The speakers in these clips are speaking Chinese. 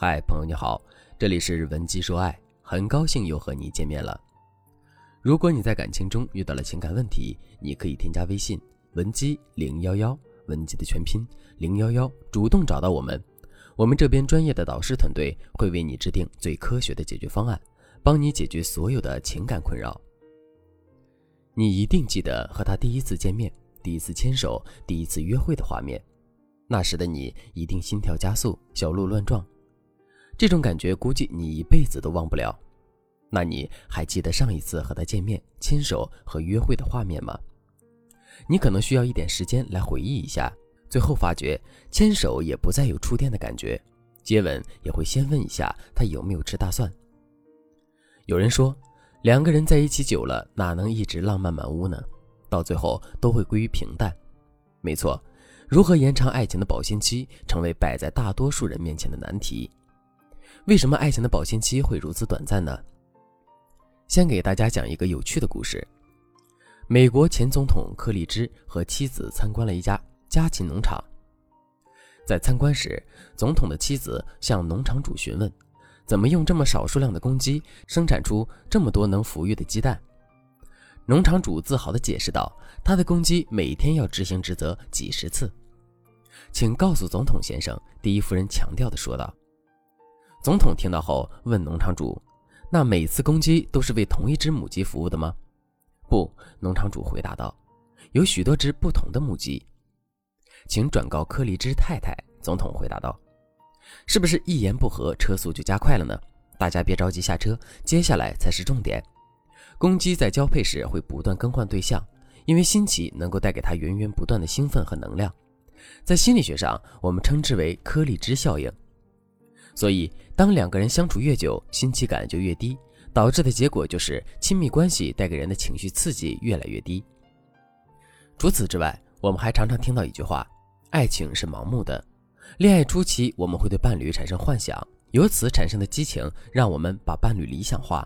嗨，朋友你好，这里是文姬说爱，很高兴又和你见面了。如果你在感情中遇到了情感问题，你可以添加微信文姬零幺幺，文姬的全拼零幺幺，主动找到我们，我们这边专业的导师团队会为你制定最科学的解决方案，帮你解决所有的情感困扰。你一定记得和他第一次见面、第一次牵手、第一次约会的画面，那时的你一定心跳加速，小鹿乱撞。这种感觉估计你一辈子都忘不了。那你还记得上一次和他见面、牵手和约会的画面吗？你可能需要一点时间来回忆一下，最后发觉牵手也不再有触电的感觉，接吻也会先问一下他有没有吃大蒜。有人说，两个人在一起久了，哪能一直浪漫满屋呢？到最后都会归于平淡。没错，如何延长爱情的保鲜期，成为摆在大多数人面前的难题。为什么爱情的保鲜期会如此短暂呢？先给大家讲一个有趣的故事。美国前总统克里芝和妻子参观了一家家禽农场。在参观时，总统的妻子向农场主询问，怎么用这么少数量的公鸡生产出这么多能孵育的鸡蛋？农场主自豪地解释道：“他的公鸡每天要执行职责几十次。”请告诉总统先生，第一夫人强调地说道。总统听到后问农场主：“那每次公鸡都是为同一只母鸡服务的吗？”“不。”农场主回答道，“有许多只不同的母鸡。”请转告柯立芝太太。”总统回答道，“是不是一言不合车速就加快了呢？大家别着急下车，接下来才是重点。公鸡在交配时会不断更换对象，因为新奇能够带给它源源不断的兴奋和能量，在心理学上我们称之为柯立芝效应。”所以，当两个人相处越久，新奇感就越低，导致的结果就是亲密关系带给人的情绪刺激越来越低。除此之外，我们还常常听到一句话：“爱情是盲目的。”恋爱初期，我们会对伴侣产生幻想，由此产生的激情，让我们把伴侣理想化，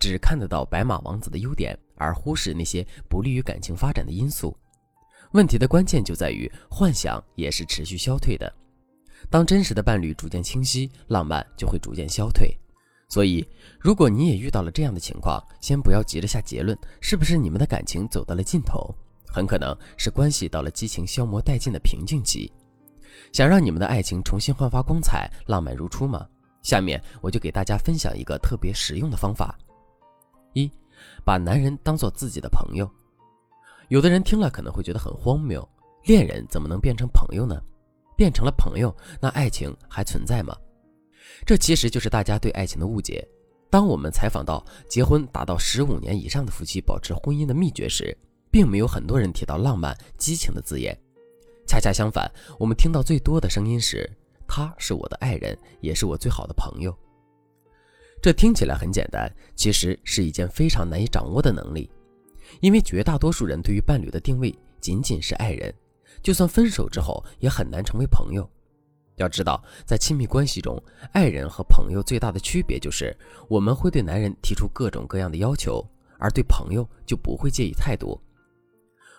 只看得到白马王子的优点，而忽视那些不利于感情发展的因素。问题的关键就在于，幻想也是持续消退的。当真实的伴侣逐渐清晰，浪漫就会逐渐消退。所以，如果你也遇到了这样的情况，先不要急着下结论，是不是你们的感情走到了尽头？很可能是关系到了激情消磨殆尽的瓶颈期。想让你们的爱情重新焕发光彩，浪漫如初吗？下面我就给大家分享一个特别实用的方法：一，把男人当做自己的朋友。有的人听了可能会觉得很荒谬，恋人怎么能变成朋友呢？变成了朋友，那爱情还存在吗？这其实就是大家对爱情的误解。当我们采访到结婚达到十五年以上的夫妻保持婚姻的秘诀时，并没有很多人提到浪漫、激情的字眼。恰恰相反，我们听到最多的声音是：“他是我的爱人，也是我最好的朋友。”这听起来很简单，其实是一件非常难以掌握的能力，因为绝大多数人对于伴侣的定位仅仅是爱人。就算分手之后，也很难成为朋友。要知道，在亲密关系中，爱人和朋友最大的区别就是，我们会对男人提出各种各样的要求，而对朋友就不会介意太多。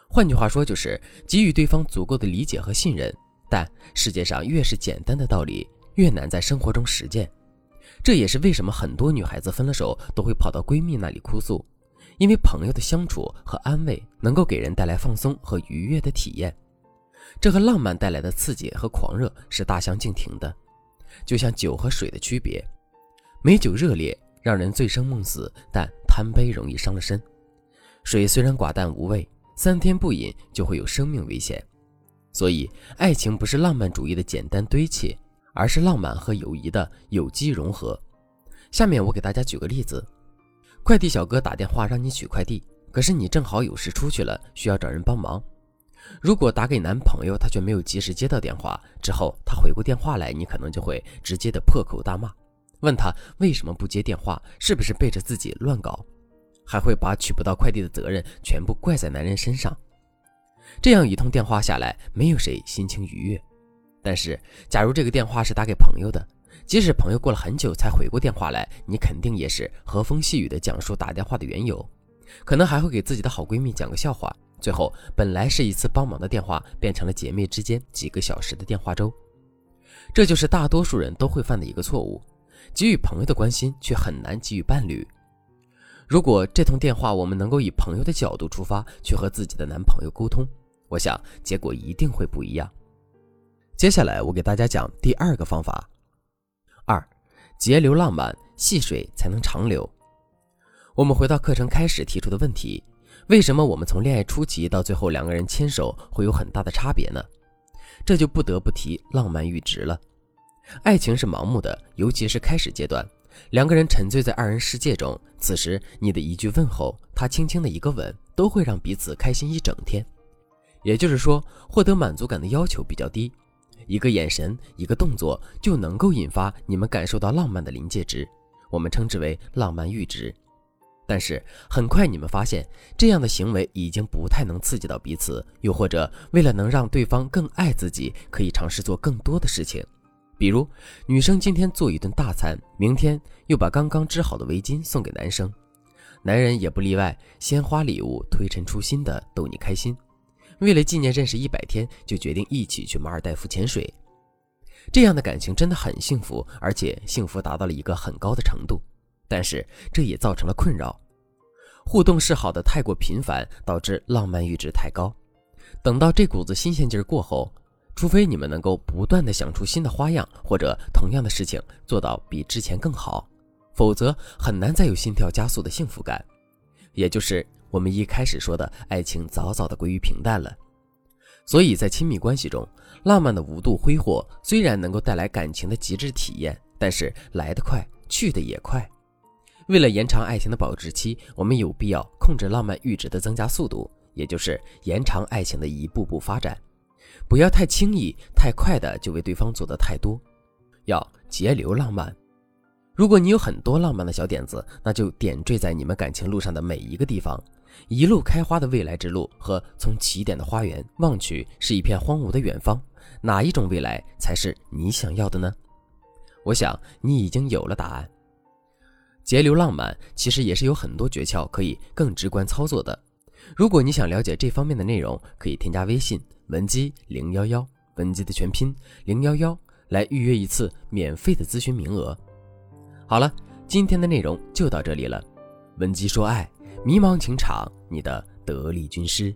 换句话说，就是给予对方足够的理解和信任。但世界上越是简单的道理，越难在生活中实践。这也是为什么很多女孩子分了手都会跑到闺蜜那里哭诉，因为朋友的相处和安慰能够给人带来放松和愉悦的体验。这和浪漫带来的刺激和狂热是大相径庭的，就像酒和水的区别。美酒热烈，让人醉生梦死，但贪杯容易伤了身。水虽然寡淡无味，三天不饮就会有生命危险。所以，爱情不是浪漫主义的简单堆砌，而是浪漫和友谊的有机融合。下面我给大家举个例子：快递小哥打电话让你取快递，可是你正好有事出去了，需要找人帮忙。如果打给男朋友，他却没有及时接到电话，之后他回过电话来，你可能就会直接的破口大骂，问他为什么不接电话，是不是背着自己乱搞，还会把取不到快递的责任全部怪在男人身上。这样一通电话下来，没有谁心情愉悦。但是，假如这个电话是打给朋友的，即使朋友过了很久才回过电话来，你肯定也是和风细雨的讲述打电话的缘由，可能还会给自己的好闺蜜讲个笑话。最后，本来是一次帮忙的电话，变成了姐妹之间几个小时的电话粥。这就是大多数人都会犯的一个错误：给予朋友的关心，却很难给予伴侣。如果这通电话我们能够以朋友的角度出发，去和自己的男朋友沟通，我想结果一定会不一样。接下来我给大家讲第二个方法：二，节流浪漫，细水才能长流。我们回到课程开始提出的问题：为什么我们从恋爱初期到最后两个人牵手会有很大的差别呢？这就不得不提浪漫阈值了。爱情是盲目的，尤其是开始阶段，两个人沉醉在二人世界中，此时你的一句问候，他轻轻的一个吻，都会让彼此开心一整天。也就是说，获得满足感的要求比较低，一个眼神，一个动作就能够引发你们感受到浪漫的临界值，我们称之为浪漫阈值。但是很快你们发现，这样的行为已经不太能刺激到彼此，又或者为了能让对方更爱自己，可以尝试做更多的事情，比如女生今天做一顿大餐，明天又把刚刚织好的围巾送给男生，男人也不例外，鲜花礼物推陈出新的逗你开心，为了纪念认识一百天，就决定一起去马尔代夫潜水，这样的感情真的很幸福，而且幸福达到了一个很高的程度。但是这也造成了困扰，互动示好的太过频繁，导致浪漫阈值太高。等到这股子新鲜劲儿过后，除非你们能够不断的想出新的花样，或者同样的事情做到比之前更好，否则很难再有心跳加速的幸福感。也就是我们一开始说的，爱情早早的归于平淡了。所以在亲密关系中，浪漫的无度挥霍虽然能够带来感情的极致体验，但是来得快，去得也快。为了延长爱情的保质期，我们有必要控制浪漫阈值的增加速度，也就是延长爱情的一步步发展，不要太轻易、太快的就为对方做的太多，要节流浪漫。如果你有很多浪漫的小点子，那就点缀在你们感情路上的每一个地方。一路开花的未来之路和从起点的花园望去是一片荒芜的远方，哪一种未来才是你想要的呢？我想你已经有了答案。节流浪漫其实也是有很多诀窍可以更直观操作的。如果你想了解这方面的内容，可以添加微信文姬零幺幺，文姬的全拼零幺幺，来预约一次免费的咨询名额。好了，今天的内容就到这里了。文姬说爱，迷茫情场，你的得力军师。